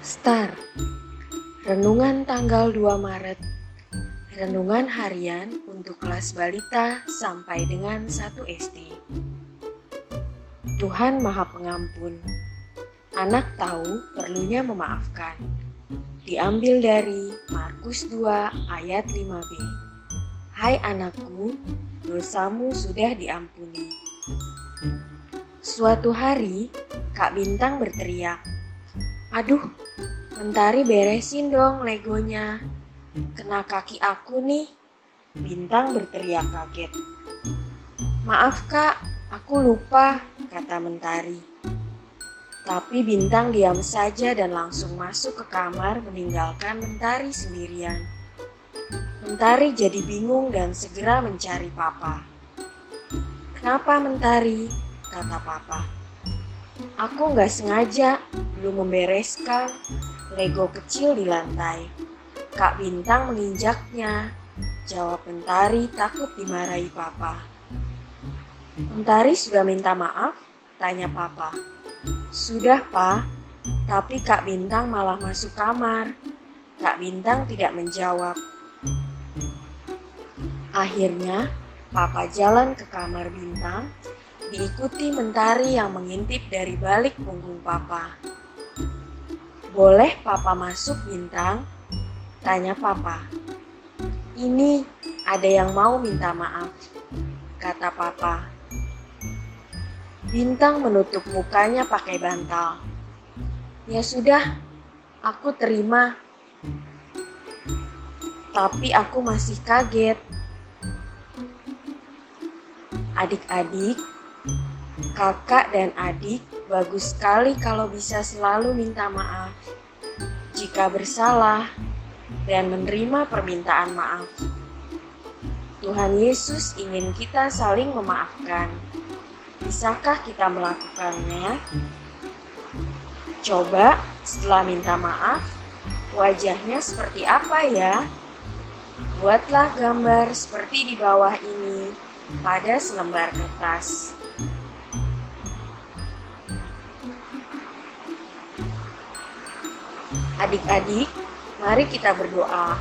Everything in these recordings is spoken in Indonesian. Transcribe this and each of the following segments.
Star. Renungan tanggal 2 Maret. Renungan harian untuk kelas balita sampai dengan 1 SD Tuhan Maha Pengampun Anak tahu perlunya memaafkan. Diambil dari Markus 2 ayat 5b Hai anakku, dosamu sudah diampuni. Suatu hari, Kak Bintang berteriak, Aduh, Mentari beresin dong legonya. Kena kaki aku nih. Bintang berteriak kaget. Maaf kak, aku lupa, kata Mentari. Tapi Bintang diam saja dan langsung masuk ke kamar meninggalkan Mentari sendirian. Mentari jadi bingung dan segera mencari papa. Kenapa Mentari? kata papa. Aku nggak sengaja belum membereskan Lego kecil di lantai. Kak Bintang menginjaknya. Jawab Mentari takut dimarahi Papa. Mentari sudah minta maaf? Tanya Papa. Sudah, Pak. Tapi Kak Bintang malah masuk kamar. Kak Bintang tidak menjawab. Akhirnya, Papa jalan ke kamar Bintang diikuti mentari yang mengintip dari balik punggung papa. Boleh papa masuk bintang? Tanya papa. Ini ada yang mau minta maaf, kata papa. Bintang menutup mukanya pakai bantal. Ya sudah, aku terima. Tapi aku masih kaget. Adik-adik, Kakak dan adik bagus sekali kalau bisa selalu minta maaf jika bersalah dan menerima permintaan maaf. Tuhan Yesus ingin kita saling memaafkan. Bisakah kita melakukannya? Coba setelah minta maaf, wajahnya seperti apa ya? Buatlah gambar seperti di bawah ini pada selembar kertas. Adik-adik, mari kita berdoa.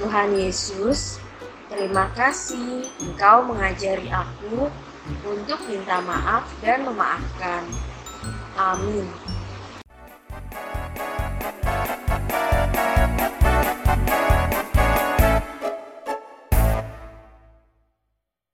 Tuhan Yesus, terima kasih Engkau mengajari aku untuk minta maaf dan memaafkan. Amin.